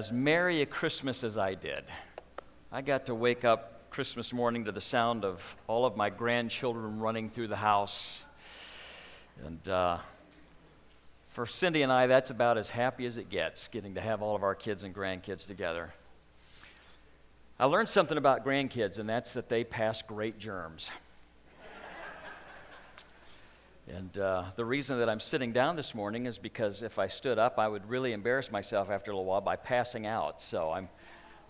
as merry a Christmas as I did. I got to wake up Christmas morning to the sound of all of my grandchildren running through the house. And uh, for Cindy and I, that's about as happy as it gets, getting to have all of our kids and grandkids together. I learned something about grandkids, and that's that they pass great germs. And uh, the reason that I'm sitting down this morning is because if I stood up, I would really embarrass myself after a little while by passing out. So I'm,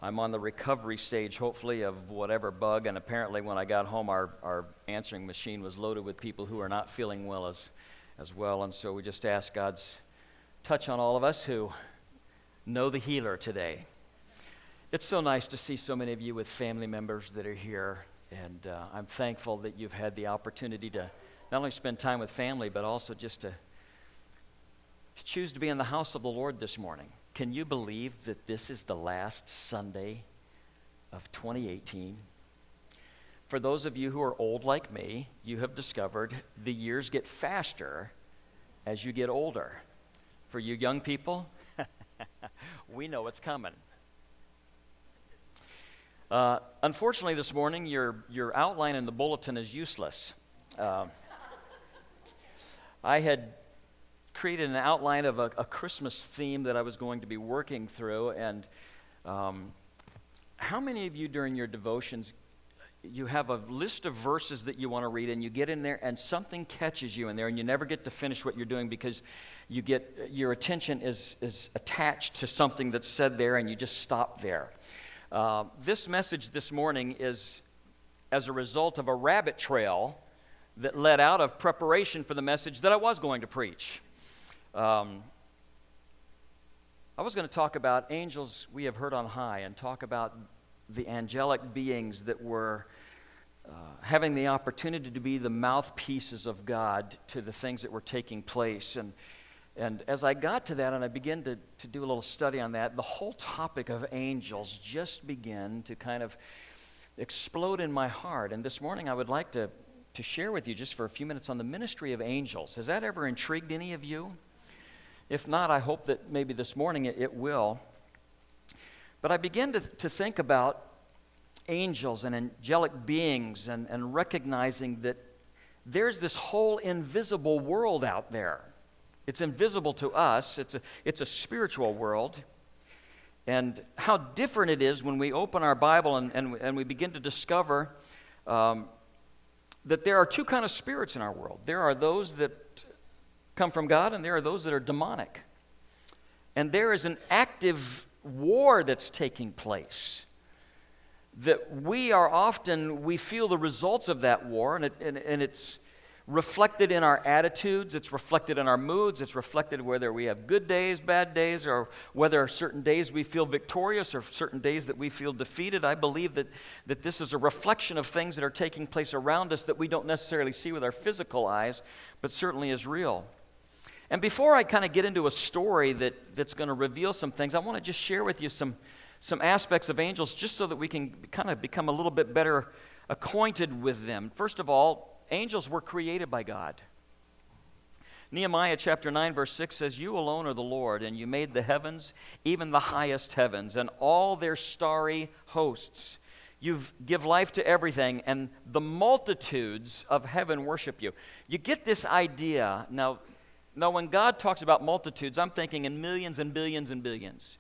I'm on the recovery stage, hopefully, of whatever bug. And apparently, when I got home, our, our answering machine was loaded with people who are not feeling well as, as well. And so we just ask God's touch on all of us who know the healer today. It's so nice to see so many of you with family members that are here. And uh, I'm thankful that you've had the opportunity to not only spend time with family, but also just to, to choose to be in the house of the Lord this morning. Can you believe that this is the last Sunday of 2018? For those of you who are old like me, you have discovered the years get faster as you get older. For you young people, we know it's coming. Uh, unfortunately, this morning, your, your outline in the bulletin is useless. Uh, I had created an outline of a, a, Christmas theme that I was going to be working through. And um, how many of you during your devotions, you have a list of verses that you want to read, and you get in there, and something catches you in there, and you never get to finish what you're doing because you get your attention is, is attached to something that's said there, and you just stop there. Uh, this message this morning is as a result of a rabbit trail that led out of preparation for the message that I was going to preach. Um, I was going to talk about angels we have heard on high and talk about the angelic beings that were uh, having the opportunity to be the mouthpieces of God to the things that were taking place. And, and as I got to that and I began to, to do a little study on that, the whole topic of angels just began to kind of explode in my heart. And this morning I would like to to share with you just for a few minutes on the ministry of angels. Has that ever intrigued any of you? If not, I hope that maybe this morning it, it will. But I begin to, to think about angels and angelic beings and, and recognizing that there's this whole invisible world out there. It's invisible to us, it's a, it's a spiritual world. And how different it is when we open our Bible and, and, and we begin to discover um, that there are two kind of spirits in our world. There are those that come from God, and there are those that are demonic. And there is an active war that's taking place. That we are often, we feel the results of that war, and, it, and, and it's reflected in our attitudes, it's reflected in our moods, it's reflected whether we have good days, bad days, or whether certain days we feel victorious or certain days that we feel defeated. I believe that, that this is a reflection of things that are taking place around us that we don't necessarily see with our physical eyes, but certainly is real. And before I kind of get into a story that, that's going to reveal some things, I want to just share with you some, some aspects of angels just so that we can kind of become a little bit better acquainted with them. First of all, Angels were created by God. Nehemiah chapter 9, verse 6 says, You alone are the Lord, and you made the heavens, even the highest heavens, and all their starry hosts. You give life to everything, and the multitudes of heaven worship you. You get this idea. Now, now, when God talks about multitudes, I'm thinking in millions and billions and billions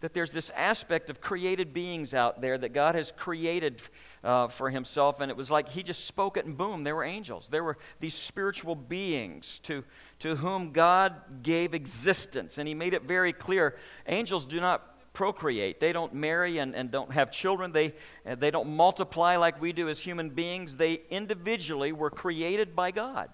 that there's this aspect of created beings out there that God has created uh, for himself. And it was like he just spoke it and boom, there were angels. There were these spiritual beings to, to whom God gave existence. And he made it very clear angels do not procreate, they don't marry and, and don't have children, they, uh, they don't multiply like we do as human beings. They individually were created by God.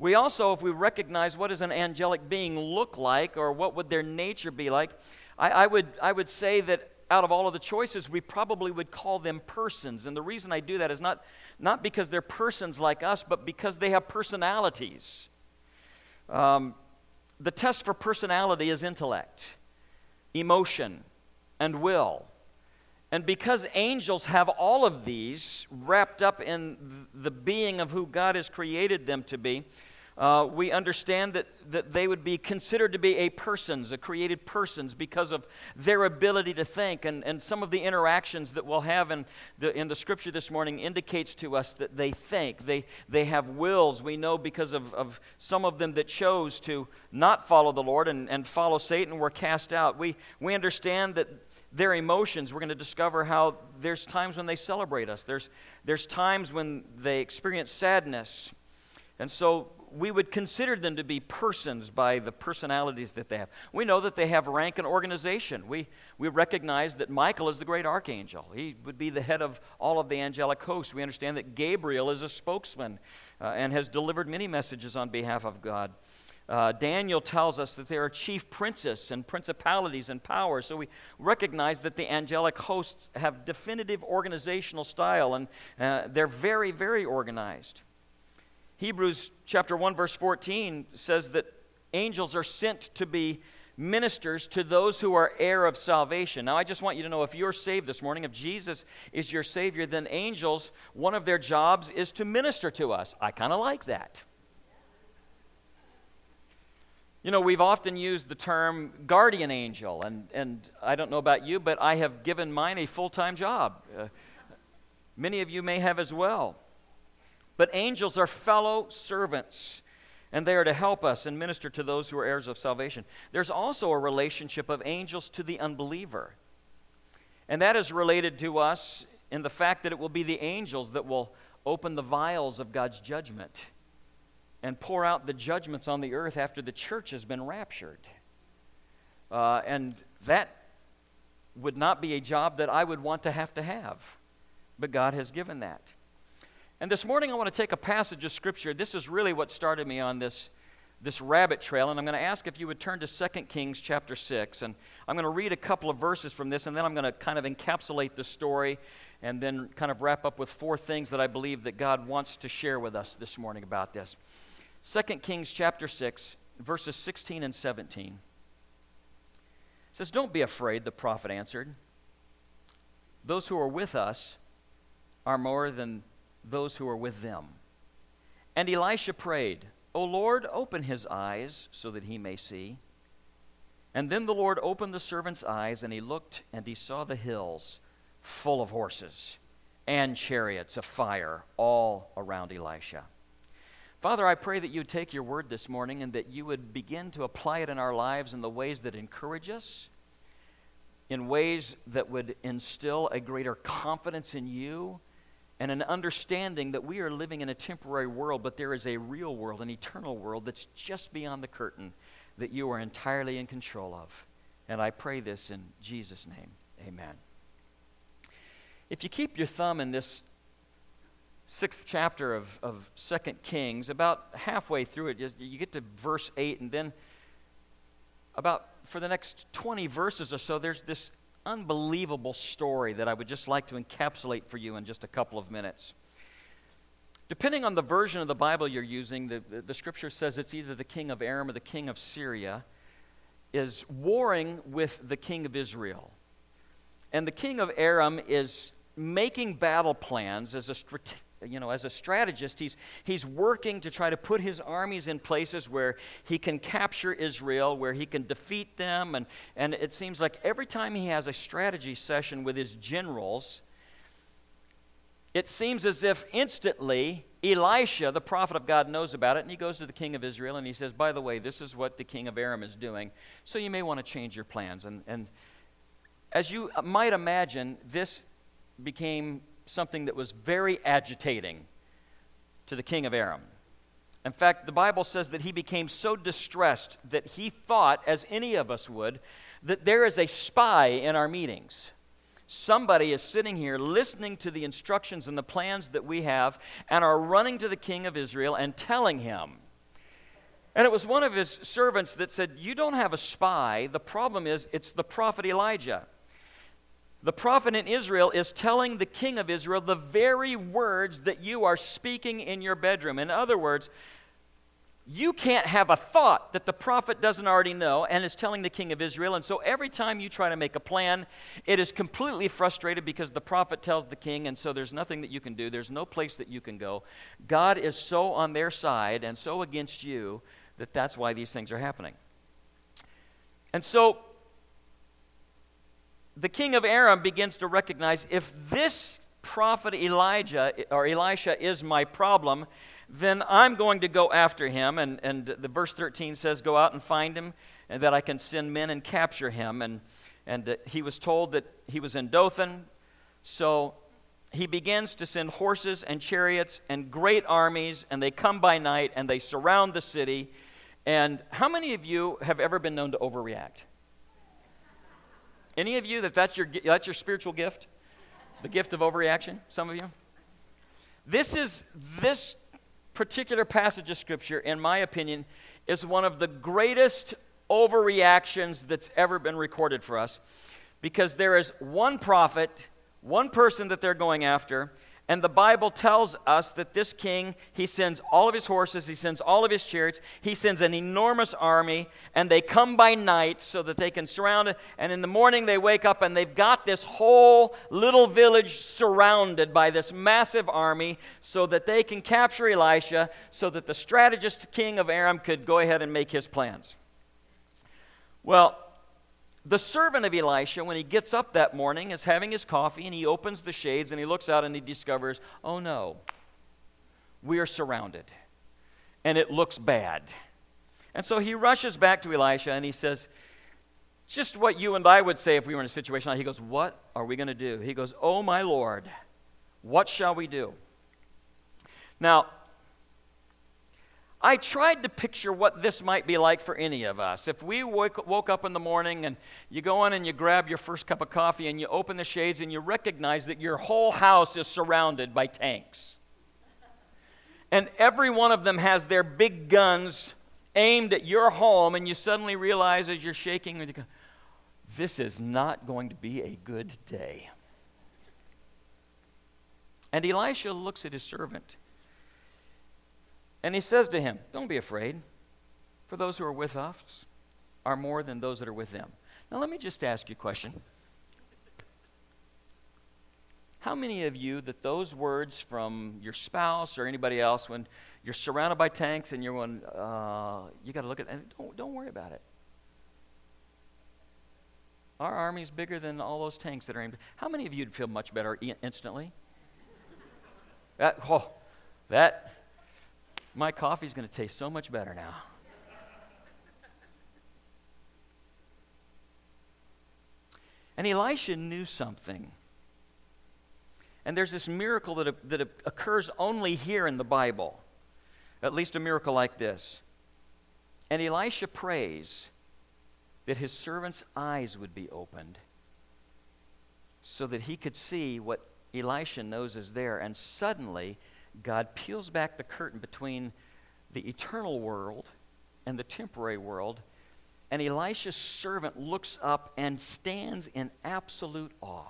We also, if we recognize what does an angelic being look like or what would their nature be like, I, I, would, I would say that out of all of the choices, we probably would call them persons. And the reason I do that is not, not because they're persons like us, but because they have personalities. Um, the test for personality is intellect, emotion, and will. And because angels have all of these wrapped up in the being of who God has created them to be, Uh, we understand that, that they would be considered to be a persons, a created persons, because of their ability to think. And, and some of the interactions that we'll have in the, in the scripture this morning indicates to us that they think. They, they have wills. We know because of, of some of them that chose to not follow the Lord and, and follow Satan were cast out. We, we understand that their emotions, we're going to discover how there's times when they celebrate us. There's, there's times when they experience sadness. And so we would consider them to be persons by the personalities that they have. We know that they have rank and organization. We, we recognize that Michael is the great archangel. He would be the head of all of the angelic hosts. We understand that Gabriel is a spokesman uh, and has delivered many messages on behalf of God. Uh, Daniel tells us that there are chief princes and principalities and powers. So we recognize that the angelic hosts have definitive organizational style and uh, they're very, very organized. Hebrews chapter 1 verse 14 says that angels are sent to be ministers to those who are heir of salvation. Now I just want you to know if you're saved this morning, if Jesus is your savior, then angels, one of their jobs is to minister to us. I kind of like that. You know, we've often used the term guardian angel, and, and I don't know about you, but I have given mine a full time job. Uh, many of you may have as well. But angels are fellow servants, and they are to help us and minister to those who are heirs of salvation. There's also a relationship of angels to the unbeliever. And that is related to us in the fact that it will be the angels that will open the vials of God's judgment and pour out the judgments on the earth after the church has been raptured. Uh, and that would not be a job that I would want to have to have, but God has given that. And this morning I want to take a passage of Scripture. This is really what started me on this, this rabbit trail. And I'm going to ask if you would turn to 2 Kings chapter 6. And I'm going to read a couple of verses from this, and then I'm going to kind of encapsulate the story and then kind of wrap up with four things that I believe that God wants to share with us this morning about this. 2 Kings chapter 6, verses 16 and 17. says, Don't be afraid, the prophet answered. Those who are with us are more than those who are with them. And Elisha prayed, O Lord, open his eyes so that he may see. And then the Lord opened the servant's eyes, and he looked, and he saw the hills full of horses and chariots of fire all around Elisha. Father, I pray that you take your word this morning and that you would begin to apply it in our lives in the ways that encourage us, in ways that would instill a greater confidence in you and an understanding that we are living in a temporary world, but there is a real world, an eternal world that's just beyond the curtain that you are entirely in control of. And I pray this in Jesus' name. Amen. If you keep your thumb in this sixth chapter of, of 2 Kings, about halfway through it, you get to verse 8, and then about for the next 20 verses or so, there's this unbelievable story that I would just like to encapsulate for you in just a couple of minutes. Depending on the version of the Bible you're using, the, the, the, scripture says it's either the king of Aram or the king of Syria is warring with the king of Israel. And the king of Aram is making battle plans as a strategic you know, as a strategist, he's, he's working to try to put his armies in places where he can capture Israel, where he can defeat them. And, and it seems like every time he has a strategy session with his generals, it seems as if instantly Elisha, the prophet of God, knows about it, and he goes to the king of Israel and he says, By the way, this is what the king of Aram is doing, so you may want to change your plans. And, and as you might imagine, this became something that was very agitating to the king of Aram. In fact, the Bible says that he became so distressed that he thought, as any of us would, that there is a spy in our meetings. Somebody is sitting here listening to the instructions and the plans that we have and are running to the king of Israel and telling him. And it was one of his servants that said, You don't have a spy. The problem is, it's the prophet Elijah. The prophet in Israel is telling the king of Israel the very words that you are speaking in your bedroom. In other words, you can't have a thought that the prophet doesn't already know and is telling the king of Israel. And so every time you try to make a plan, it is completely frustrated because the prophet tells the king, and so there's nothing that you can do. There's no place that you can go. God is so on their side and so against you that that's why these things are happening. And so the king of Aram begins to recognize if this prophet Elijah or Elisha is my problem, then I'm going to go after him. And, and the verse 13 says, Go out and find him, and that I can send men and capture him. And, and uh, he was told that he was in Dothan. So he begins to send horses and chariots and great armies, and they come by night and they surround the city. And how many of you have ever been known to overreact? Any of you that that's your, that's your spiritual gift? The gift of overreaction? Some of you? This is this particular passage of Scripture, in my opinion, is one of the greatest overreactions that's ever been recorded for us because there is one prophet, one person that they're going after, and the Bible tells us that this king, he sends all of his horses, he sends all of his chariots, he sends an enormous army, and they come by night so that they can surround it. And in the morning they wake up and they've got this whole little village surrounded by this massive army so that they can capture Elisha, so that the strategist king of Aram could go ahead and make his plans. Well, the servant of Elisha, when he gets up that morning, is having his coffee and he opens the shades and he looks out and he discovers, oh no, we are surrounded and it looks bad. And so he rushes back to Elisha and he says, just what you and I would say if we were in a situation like he goes, What are we going to do? He goes, Oh my Lord, what shall we do? Now, I tried to picture what this might be like for any of us. If we woke, up in the morning and you go in and you grab your first cup of coffee and you open the shades and you recognize that your whole house is surrounded by tanks. And every one of them has their big guns aimed at your home, and you suddenly realize as you're shaking, this is not going to be a good day. And Elisha looks at his servant and he says to him, Don't be afraid, for those who are with us are more than those that are with them. Now, let me just ask you a question. How many of you that those words from your spouse or anybody else, when you're surrounded by tanks and you're going, uh, you got to look at it, don't, don't worry about it. Our army's bigger than all those tanks that are aimed. How many of you would feel much better instantly? That, oh, that, my coffee's going to taste so much better now. And Elisha knew something. And there's this miracle that, that occurs only here in the Bible, at least a miracle like this. And Elisha prays that his servant's eyes would be opened so that he could see what Elisha knows is there. And suddenly, God peels back the curtain between the eternal world and the temporary world, and Elisha's servant looks up and stands in absolute awe.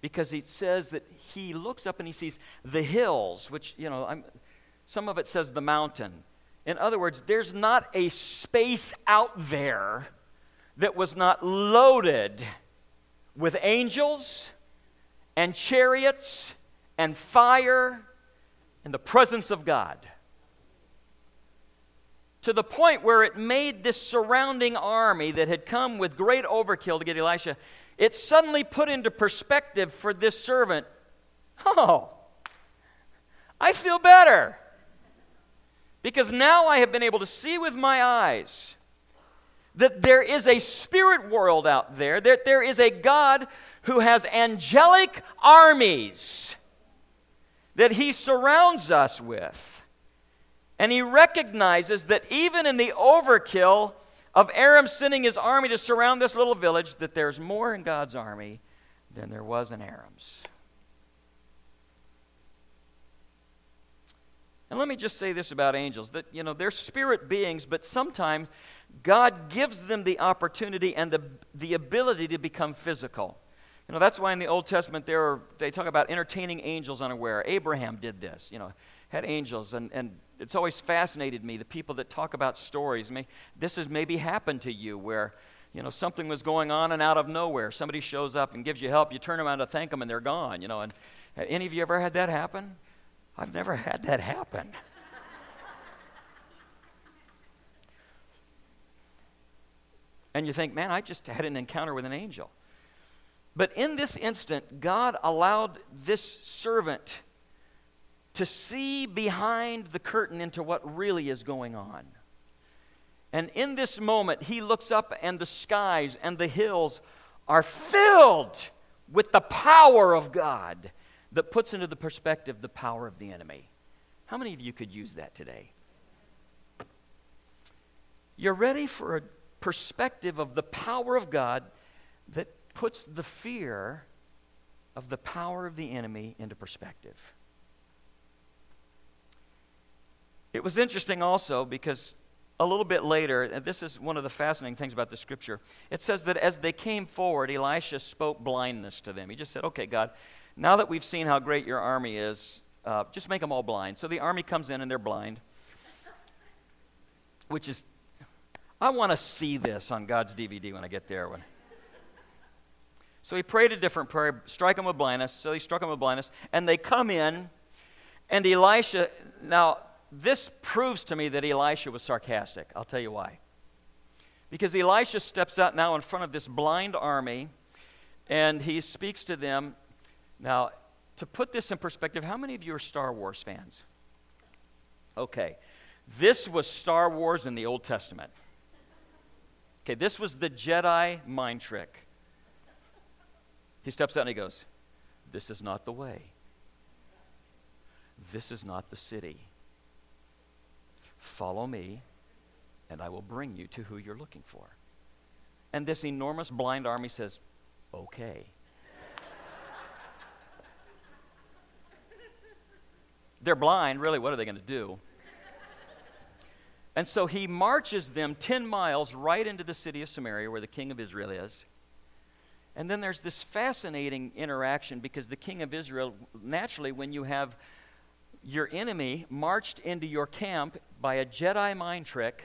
Because it says that he looks up and he sees the hills, which, you know, I'm, some of it says the mountain. In other words, there's not a space out there that was not loaded with angels and chariots and fire in the presence of God. To the point where it made this surrounding army that had come with great overkill to get Elisha, it suddenly put into perspective for this servant oh, I feel better. Because now I have been able to see with my eyes that there is a spirit world out there, that there is a God who has angelic armies that he surrounds us with. And he recognizes that even in the overkill of Aram sending his army to surround this little village, that there's more in God's army than there was in Aram's. And let me just say this about angels that, you know, they're spirit beings, but sometimes God gives them the opportunity and the, the ability to become physical. You know, that's why in the Old Testament there are, they talk about entertaining angels unaware. Abraham did this, you know, had angels, and, and it's always fascinated me the people that talk about stories. May, this has maybe happened to you where you know something was going on and out of nowhere somebody shows up and gives you help. You turn around to thank them and they're gone. You know, and any of you ever had that happen? I've never had that happen. and you think, man, I just had an encounter with an angel. But in this instant, God allowed this servant to see behind the curtain into what really is going on. And in this moment, he looks up, and the skies and the hills are filled with the power of God that puts into the perspective the power of the enemy. How many of you could use that today? You're ready for a perspective of the power of God that puts the fear of the power of the enemy into perspective. It was interesting also because a little bit later, and this is one of the fascinating things about the scripture, it says that as they came forward, Elisha spoke blindness to them. He just said, Okay, God, now that we've seen how great your army is, uh, just make them all blind. So the army comes in and they're blind, which is, I want to see this on God's DVD when I get there. When, so he prayed a different prayer, strike them with blindness. So he struck them with blindness, and they come in, and Elisha, now this proves to me that Elisha was sarcastic. I'll tell you why. Because Elisha steps out now in front of this blind army, and he speaks to them, now, to put this in perspective, how many of you are Star Wars fans? Okay. This was Star Wars in the Old Testament. Okay, this was the Jedi mind trick. He steps out and he goes, This is not the way. This is not the city. Follow me, and I will bring you to who you're looking for. And this enormous blind army says, Okay. They're blind, really, what are they going to do? And so he marches them 10 miles right into the city of Samaria where the king of Israel is. And then there's this fascinating interaction because the king of Israel, naturally, when you have your enemy marched into your camp by a Jedi mind trick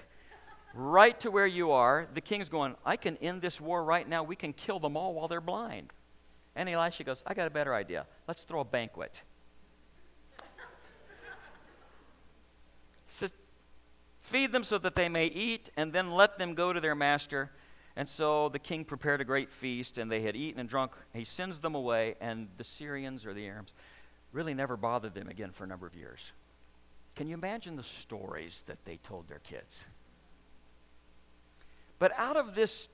right to where you are, the king's going, I can end this war right now. We can kill them all while they're blind. And Elisha goes, I got a better idea. Let's throw a banquet. says, Feed them so that they may eat, and then let them go to their master. And so the king prepared a great feast, and they had eaten and drunk. He sends them away, and the Syrians or the Arabs really never bothered them again for a number of years. Can you imagine the stories that they told their kids? But out of this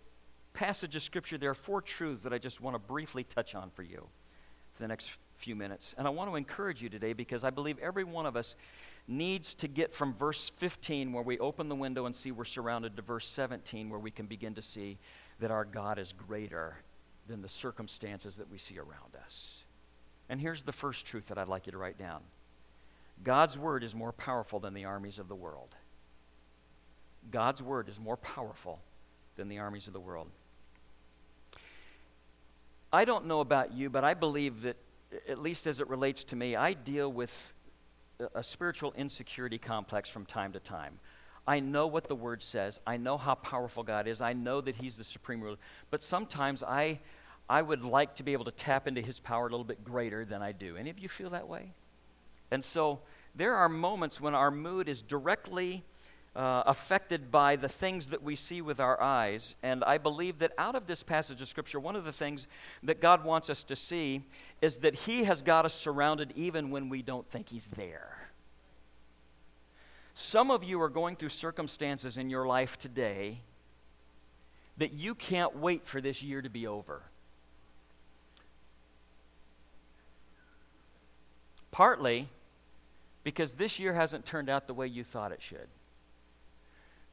passage of Scripture, there are four truths that I just want to briefly touch on for you for the next few minutes. And I want to encourage you today because I believe every one of us needs to get from verse 15, where we open the window and see we're surrounded, to verse 17, where we can begin to see that our God is greater than the circumstances that we see around us. And here's the first truth that I'd like you to write down God's word is more powerful than the armies of the world. God's word is more powerful than the armies of the world. I don't know about you, but I believe that, at least as it relates to me, I deal with a spiritual insecurity complex from time to time. I know what the word says. I know how powerful God is. I know that He's the supreme ruler. But sometimes I, I would like to be able to tap into His power a little bit greater than I do. Any of you feel that way? And so there are moments when our mood is directly uh, affected by the things that we see with our eyes. And I believe that out of this passage of Scripture, one of the things that God wants us to see is that He has got us surrounded even when we don't think He's there. Some of you are going through circumstances in your life today that you can't wait for this year to be over. Partly because this year hasn't turned out the way you thought it should.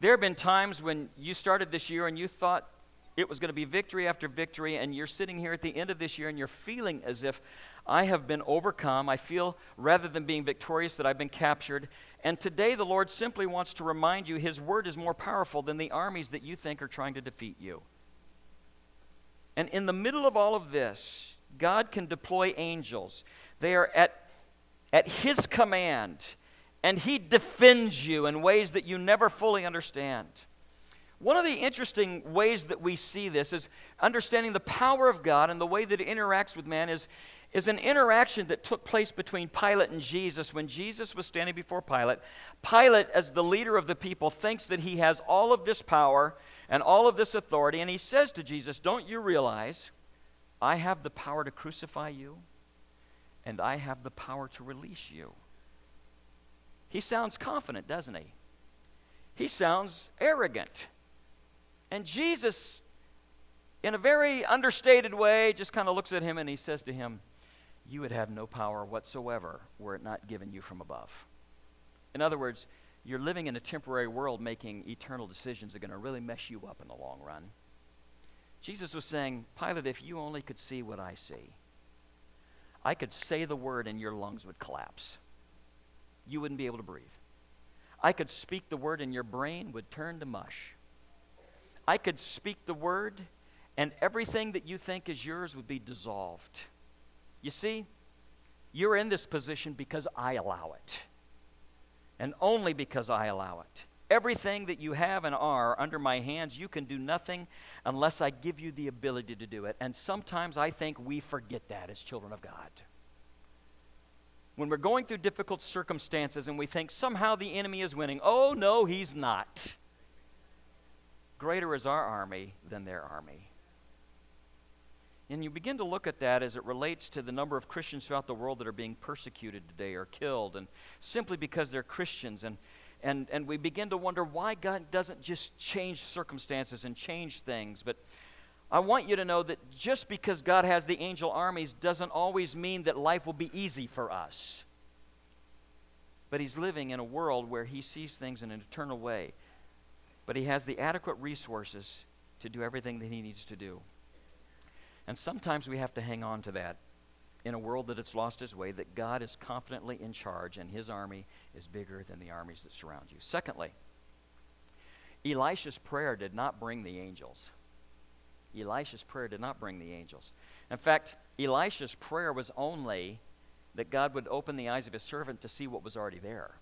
There have been times when you started this year and you thought it was going to be victory after victory, and you're sitting here at the end of this year and you're feeling as if I have been overcome. I feel, rather than being victorious, that I've been captured. And today, the Lord simply wants to remind you His word is more powerful than the armies that you think are trying to defeat you. And in the middle of all of this, God can deploy angels. They are at, at His command and He defends you in ways that you never fully understand. One of the interesting ways that we see this is understanding the power of God and the way that it interacts with man is, is an interaction that took place between Pilate and Jesus when Jesus was standing before Pilate. Pilate, as the leader of the people, thinks that he has all of this power and all of this authority, and he says to Jesus, Don't you realize I have the power to crucify you, and I have the power to release you? He sounds confident, doesn't he? He sounds arrogant. And Jesus, in a very understated way, just kind of looks at him and he says to him, You would have no power whatsoever were it not given you from above. In other words, you're living in a temporary world making eternal decisions that are going to really mess you up in the long run. Jesus was saying, Pilate, if you only could see what I see, I could say the word and your lungs would collapse. You wouldn't be able to breathe. I could speak the word and your brain would turn to mush. I could speak the word, and everything that you think is yours would be dissolved. You see, you're in this position because I allow it, and only because I allow it. Everything that you have and are under my hands, you can do nothing unless I give you the ability to do it. And sometimes I think we forget that as children of God. When we're going through difficult circumstances and we think somehow the enemy is winning, oh no, he's not greater is our army than their army. And you begin to look at that as it relates to the number of Christians throughout the world that are being persecuted today or killed, and simply because they're Christians. And, and, and we begin to wonder why God doesn't just change circumstances and change things. But I want you to know that just because God has the angel armies doesn't always mean that life will be easy for us. But He's living in a world where He sees things in an eternal way but he has the adequate resources to do everything that he needs to do. And sometimes we have to hang on to that in a world that has lost its way, that God is confidently in charge and his army is bigger than the armies that surround you. Secondly, Elisha's prayer did not bring the angels. Elisha's prayer did not bring the angels. In fact, Elisha's prayer was only that God would open the eyes of his servant to see what was already there.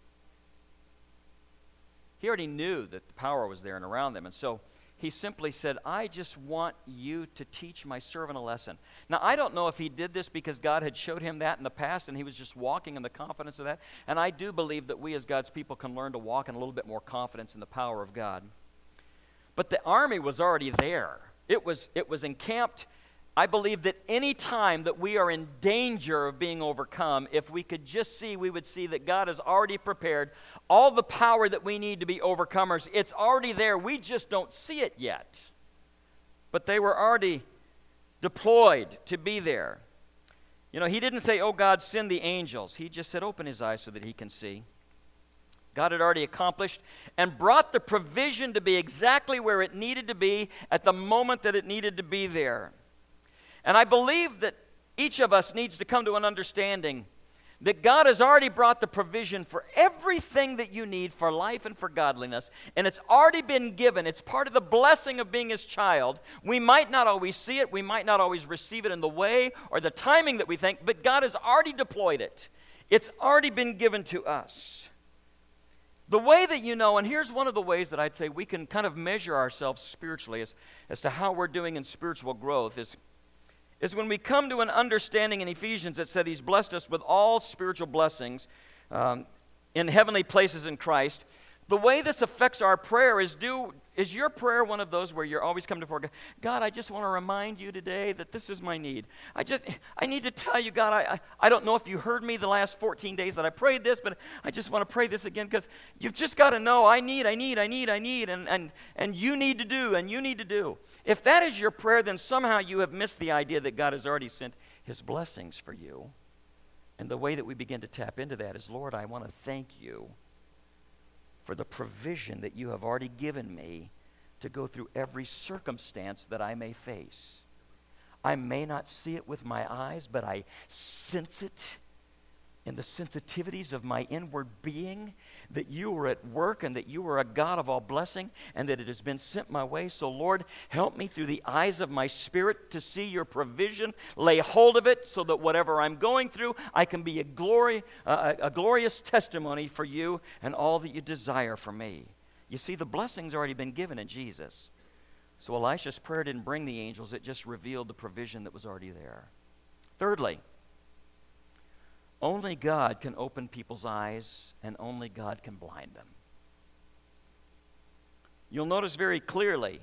He already knew that the power was there and around them. And so he simply said, I just want you to teach my servant a lesson. Now, I don't know if he did this because God had showed him that in the past and he was just walking in the confidence of that. And I do believe that we as God's people can learn to walk in a little bit more confidence in the power of God. But the army was already there, it was, it was encamped I believe that any time that we are in danger of being overcome, if we could just see, we would see that God has already prepared all the power that we need to be overcomers. It's already there. We just don't see it yet. But they were already deployed to be there. You know, he didn't say, Oh God, send the angels. He just said, Open his eyes so that he can see. God had already accomplished and brought the provision to be exactly where it needed to be at the moment that it needed to be there. And I believe that each of us needs to come to an understanding that God has already brought the provision for everything that you need for life and for godliness, and it's already been given. It's part of the blessing of being His child. We might not always see it, we might not always receive it in the way or the timing that we think, but God has already deployed it. It's already been given to us. The way that you know, and here's one of the ways that I'd say we can kind of measure ourselves spiritually as, as to how we're doing in spiritual growth, is is when we come to an understanding in Ephesians that said He's blessed us with all spiritual blessings um, in heavenly places in Christ. The way this affects our prayer is do is your prayer one of those where you're always coming before God? God, I just want to remind you today that this is my need. I just I need to tell you, God, I, I, I don't know if you heard me the last 14 days that I prayed this, but I just want to pray this again because you've just got to know I need, I need, I need, I need, and, and, and you need to do, and you need to do. If that is your prayer, then somehow you have missed the idea that God has already sent his blessings for you. And the way that we begin to tap into that is, Lord, I want to thank you for the provision that you have already given me to go through every circumstance that I may face. I may not see it with my eyes, but I sense it in the sensitivities of my inward being that you are at work and that you are a God of all blessing and that it has been sent my way. So, Lord, help me through the eyes of my spirit to see your provision, lay hold of it so that whatever I'm going through, I can be a, glory, a glorious testimony for you and all that you desire for me. You see, the blessing's already been given in Jesus. So Elisha's prayer didn't bring the angels, it just revealed the provision that was already there. Thirdly, only God can open people's eyes, and only God can blind them. You'll notice very clearly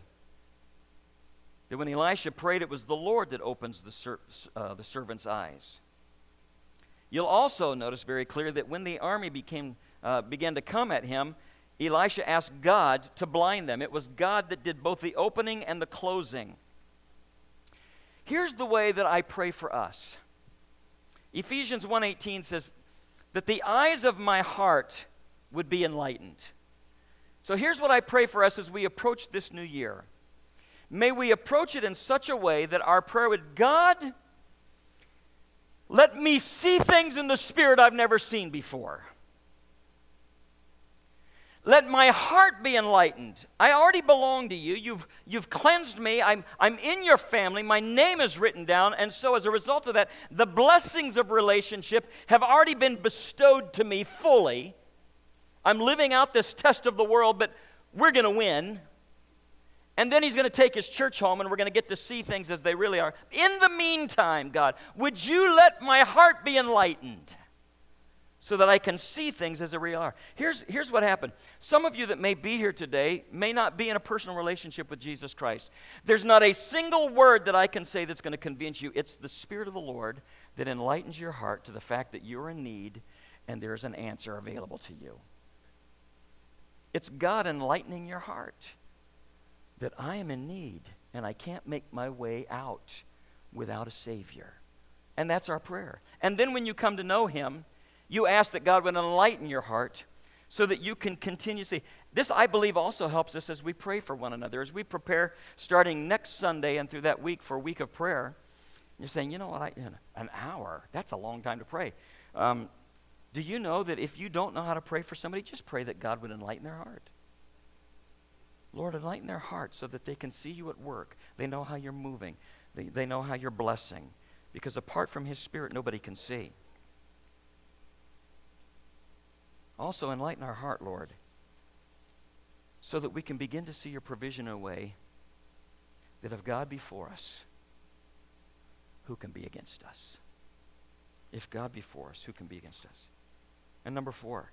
that when Elisha prayed, it was the Lord that opens the, ser- uh, the servant's eyes. You'll also notice very clear that when the army became, uh, began to come at him, Elisha asked God to blind them. It was God that did both the opening and the closing. Here's the way that I pray for us. Ephesians 1:18 says that the eyes of my heart would be enlightened. So here's what I pray for us as we approach this new year. May we approach it in such a way that our prayer would God let me see things in the spirit I've never seen before. Let my heart be enlightened. I already belong to you. You've, you've cleansed me. I'm, I'm in your family. My name is written down. And so, as a result of that, the blessings of relationship have already been bestowed to me fully. I'm living out this test of the world, but we're going to win. And then he's going to take his church home, and we're going to get to see things as they really are. In the meantime, God, would you let my heart be enlightened? So that I can see things as they really are. Here's, here's what happened. Some of you that may be here today may not be in a personal relationship with Jesus Christ. There's not a single word that I can say that's going to convince you. It's the Spirit of the Lord that enlightens your heart to the fact that you're in need and there's an answer available to you. It's God enlightening your heart that I am in need and I can't make my way out without a Savior. And that's our prayer. And then when you come to know Him, you ask that God would enlighten your heart so that you can continue see. This, I believe, also helps us as we pray for one another, as we prepare starting next Sunday and through that week for a week of prayer. You're saying, you know what, I, an hour, that's a long time to pray. Um, do you know that if you don't know how to pray for somebody, just pray that God would enlighten their heart? Lord, enlighten their heart so that they can see you at work. They know how you're moving, they, they know how you're blessing. Because apart from His Spirit, nobody can see. Also, enlighten our heart, Lord, so that we can begin to see your provision in a way that if God be for us, who can be against us? If God be for us, who can be against us? And number four,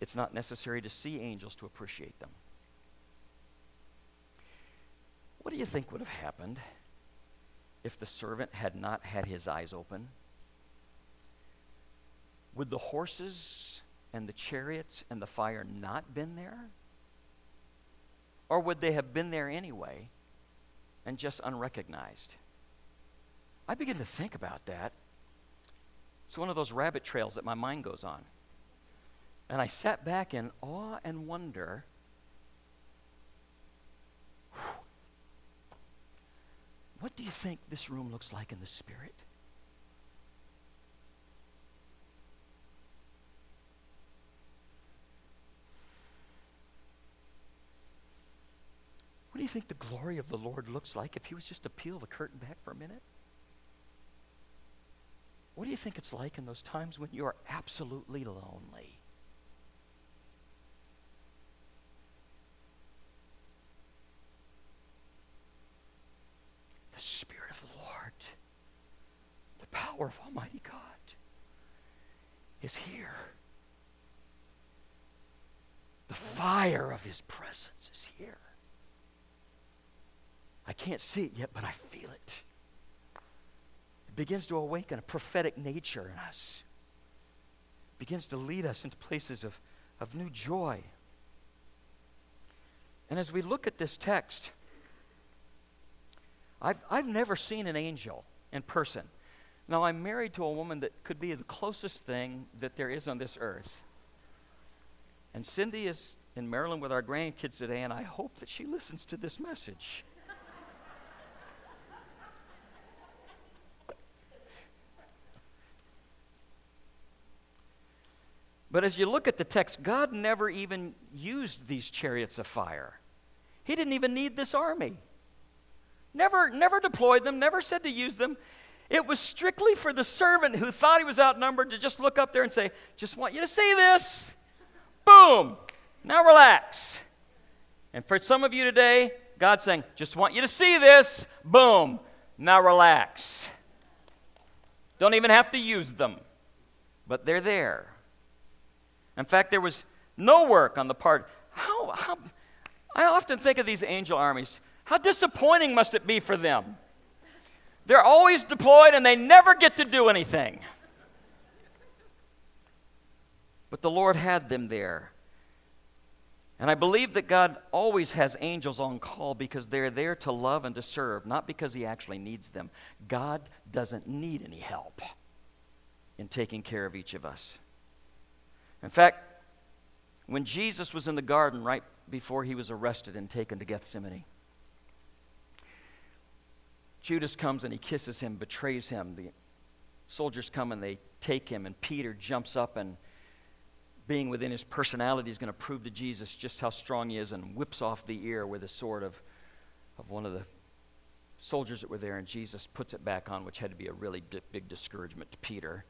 it's not necessary to see angels to appreciate them. What do you think would have happened if the servant had not had his eyes open? Would the horses and the chariots and the fire not been there? Or would they have been there anyway and just unrecognized? I begin to think about that. It's one of those rabbit trails that my mind goes on. And I sat back in awe and wonder. What do you think this room looks like in the spirit? What do you think the glory of the Lord looks like if he was just to peel the curtain back for a minute? What do you think it's like in those times when you are absolutely lonely? The Spirit of the Lord, the power of Almighty God, is here. The fire of His presence is here. I can't see it yet, but I feel it. It begins to awaken a prophetic nature in us. It begins to lead us into places of, of new joy. And as we look at this text, I've, I've never seen an angel in person. Now, I'm married to a woman that could be the closest thing that there is on this earth. And Cindy is in Maryland with our grandkids today, and I hope that she listens to this message. But as you look at the text, God never even used these chariots of fire. He didn't even need this army. Never, never deployed them, never said to use them. It was strictly for the servant who thought he was outnumbered to just look up there and say, Just want you to see this. Boom. Now relax. And for some of you today, God's saying, Just want you to see this. Boom. Now relax. Don't even have to use them, but they're there. In fact, there was no work on the part. How, how, I often think of these angel armies. How disappointing must it be for them? They're always deployed and they never get to do anything. But the Lord had them there. And I believe that God always has angels on call because they're there to love and to serve, not because He actually needs them. God doesn't need any help in taking care of each of us. In fact, when Jesus was in the garden right before he was arrested and taken to Gethsemane, Judas comes and he kisses him, betrays him. The soldiers come and they take him, and Peter jumps up and, being within his personality, is going to prove to Jesus just how strong he is and whips off the ear with a sword of, of one of the soldiers that were there, and Jesus puts it back on, which had to be a really big discouragement to Peter.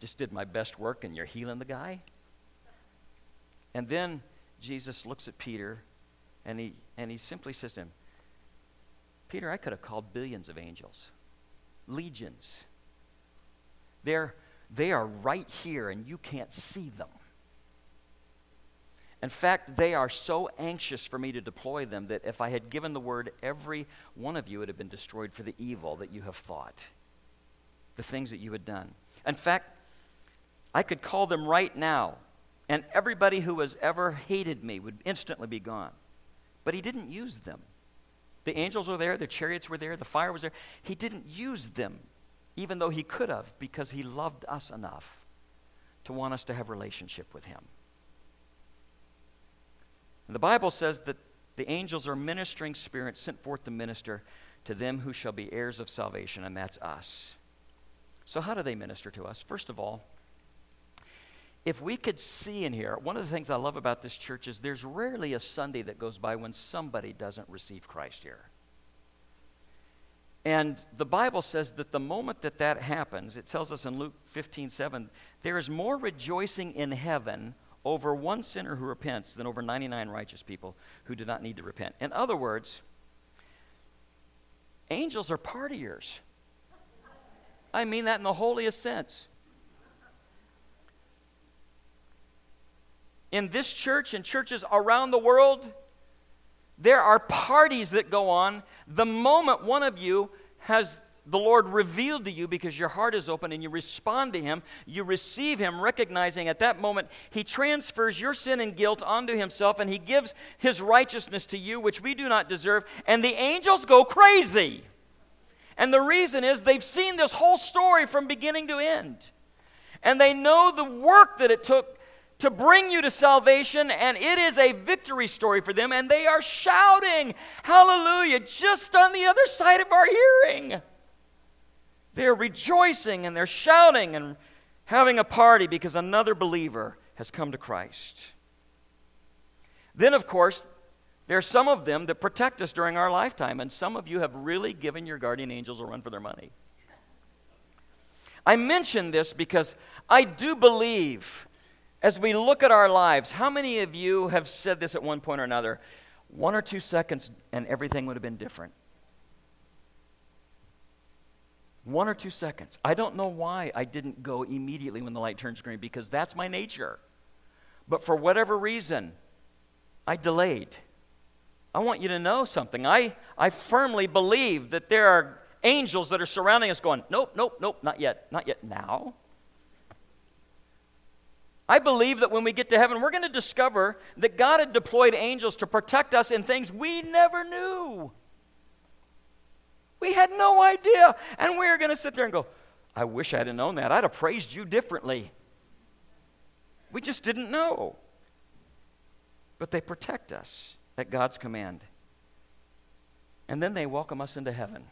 Just did my best work, and you're healing the guy? And then Jesus looks at Peter, and he, and he simply says to him, Peter, I could have called billions of angels, legions. They're, they are right here, and you can't see them. In fact, they are so anxious for me to deploy them that if I had given the word, every one of you would have been destroyed for the evil that you have thought, the things that you had done. In fact, I could call them right now, and everybody who has ever hated me would instantly be gone. But he didn't use them. The angels were there, the chariots were there, the fire was there. He didn't use them, even though he could have, because he loved us enough to want us to have relationship with him. And the Bible says that the angels are ministering spirits sent forth to minister to them who shall be heirs of salvation, and that's us. So, how do they minister to us? First of all, if we could see in here, one of the things I love about this church is there's rarely a Sunday that goes by when somebody doesn't receive Christ here. And the Bible says that the moment that that happens, it tells us in Luke 15 7, there is more rejoicing in heaven over one sinner who repents than over 99 righteous people who do not need to repent. In other words, angels are partiers. I mean that in the holiest sense. In this church and churches around the world, there are parties that go on the moment one of you has the Lord revealed to you because your heart is open and you respond to Him. You receive Him, recognizing at that moment He transfers your sin and guilt onto Himself and He gives His righteousness to you, which we do not deserve. And the angels go crazy. And the reason is they've seen this whole story from beginning to end. And they know the work that it took to bring you to salvation, and it is a victory story for them, and they are shouting, Hallelujah, just on the other side of our hearing. They're rejoicing and they're shouting and having a party because another believer has come to Christ. Then, of course, there are some of them that protect us during our lifetime, and some of you have really given your guardian angels a run for their money. I mention this because I do believe as we look at our lives, how many of you have said this at one point or another? One or two seconds and everything would have been different. One or two seconds. I don't know why I didn't go immediately when the light turns green because that's my nature. But for whatever reason, I delayed. I want you to know something. I, I firmly believe that there are angels that are surrounding us going, nope, nope, nope, not yet, not yet, now. I believe that when we get to heaven, we're going to discover that God had deployed angels to protect us in things we never knew. We had no idea. And we are going to sit there and go, I wish I'd have known that. I'd have praised you differently. We just didn't know. But they protect us at God's command. And then they welcome us into heaven.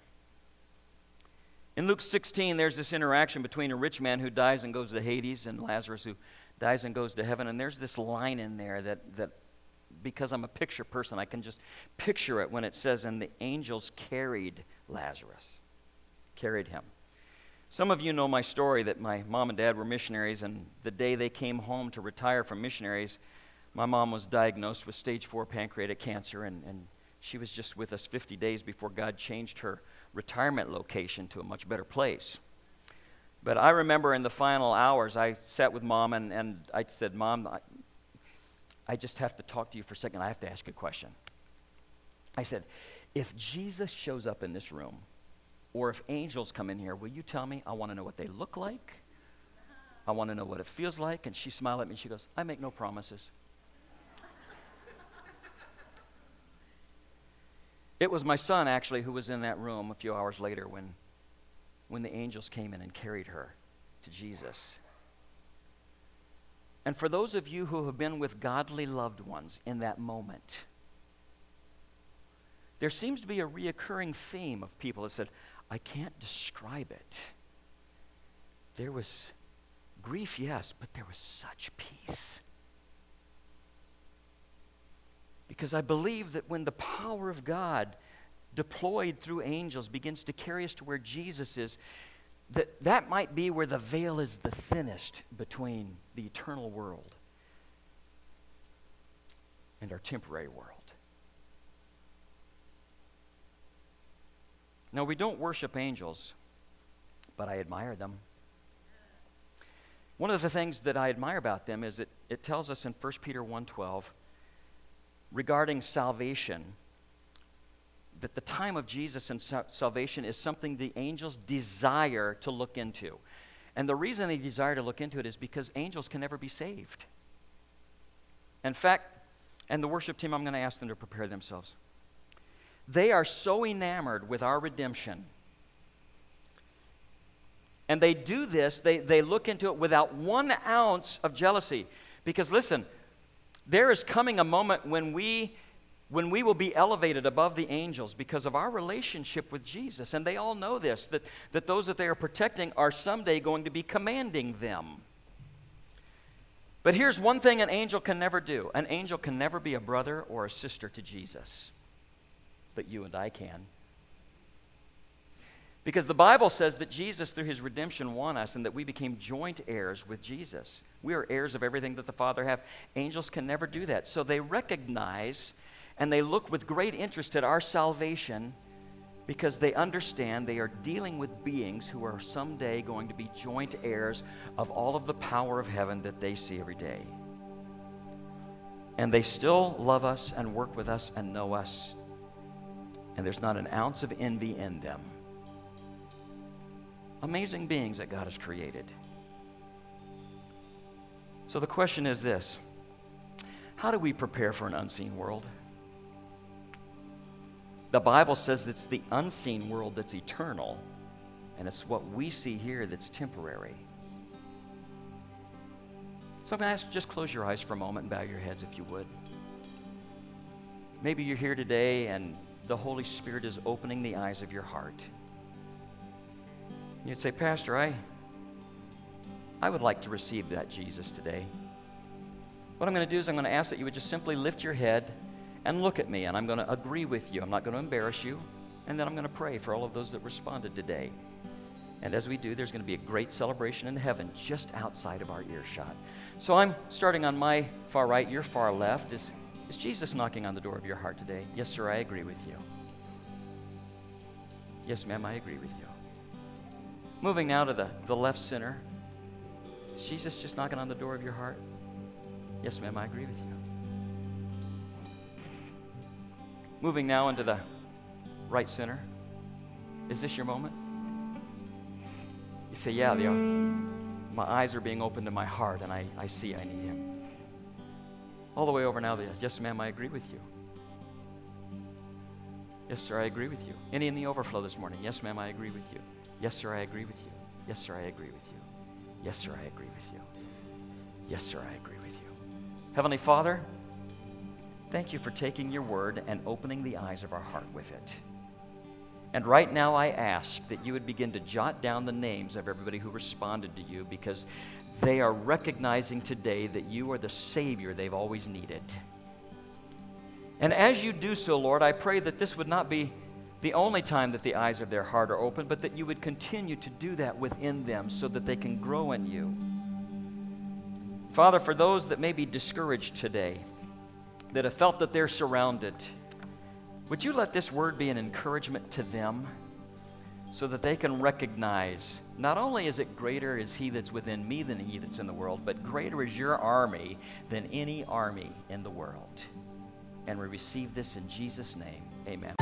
In Luke 16, there's this interaction between a rich man who dies and goes to Hades and Lazarus who dies and goes to heaven. And there's this line in there that, that because I'm a picture person, I can just picture it when it says, And the angels carried Lazarus, carried him. Some of you know my story that my mom and dad were missionaries, and the day they came home to retire from missionaries, my mom was diagnosed with stage four pancreatic cancer, and, and she was just with us 50 days before God changed her retirement location to a much better place. But I remember in the final hours, I sat with mom and, and I said, Mom, I, I just have to talk to you for a second. I have to ask you a question. I said, If Jesus shows up in this room, or if angels come in here, will you tell me? I want to know what they look like. I want to know what it feels like. And she smiled at me she goes, I make no promises. it was my son, actually, who was in that room a few hours later when, when the angels came in and carried her to Jesus. And for those of you who have been with godly loved ones in that moment, there seems to be a reoccurring theme of people that said, I can't describe it. There was grief, yes, but there was such peace. Because I believe that when the power of God deployed through angels begins to carry us to where Jesus is, that that might be where the veil is the thinnest between the eternal world and our temporary world. Now, we don't worship angels, but I admire them. One of the things that I admire about them is that it tells us in 1 Peter 1:12 regarding salvation that the time of Jesus and salvation is something the angels desire to look into. And the reason they desire to look into it is because angels can never be saved. In fact, and the worship team, I'm going to ask them to prepare themselves. They are so enamored with our redemption. And they do this, they, they look into it without one ounce of jealousy. Because listen, there is coming a moment when we when we will be elevated above the angels because of our relationship with Jesus. And they all know this that, that those that they are protecting are someday going to be commanding them. But here's one thing an angel can never do an angel can never be a brother or a sister to Jesus but you and I can. Because the Bible says that Jesus, through his redemption, won us and that we became joint heirs with Jesus. We are heirs of everything that the Father have. Angels can never do that. So they recognize and they look with great interest at our salvation because they understand they are dealing with beings who are someday going to be joint heirs of all of the power of heaven that they see every day. And they still love us and work with us and know us and there's not an ounce of envy in them. Amazing beings that God has created. So the question is this How do we prepare for an unseen world? The Bible says it's the unseen world that's eternal, and it's what we see here that's temporary. So I'm going to ask just close your eyes for a moment and bow your heads if you would. Maybe you're here today and the Holy Spirit is opening the eyes of your heart. You'd say, Pastor, I, I would like to receive that Jesus today. What I'm going to do is I'm going to ask that you would just simply lift your head and look at me, and I'm going to agree with you. I'm not going to embarrass you. And then I'm going to pray for all of those that responded today. And as we do, there's going to be a great celebration in heaven just outside of our earshot. So I'm starting on my far right, your far left. Is is Jesus knocking on the door of your heart today? Yes, sir, I agree with you. Yes, ma'am, I agree with you. Moving now to the, the left center. Is Jesus just knocking on the door of your heart? Yes, ma'am, I agree with you. Moving now into the right center. Is this your moment? You say, Yeah, they are. Uh, my eyes are being opened to my heart, and I, I see I need Him. All the way over now, yes, ma'am, I agree with you. Yes, sir, I agree with you. Any in the overflow this morning? Yes, ma'am, I agree with you. Yes, sir, I agree with you. Yes, sir, I agree with you. Yes, sir, I agree with you. Yes, sir, I agree with you. Heavenly Father, thank you for taking your word and opening the eyes of our heart with it. And right now, I ask that you would begin to jot down the names of everybody who responded to you because they are recognizing today that you are the Savior they've always needed. And as you do so, Lord, I pray that this would not be the only time that the eyes of their heart are open, but that you would continue to do that within them so that they can grow in you. Father, for those that may be discouraged today, that have felt that they're surrounded, would you let this word be an encouragement to them so that they can recognize not only is it greater is he that's within me than he that's in the world, but greater is your army than any army in the world. And we receive this in Jesus' name. Amen.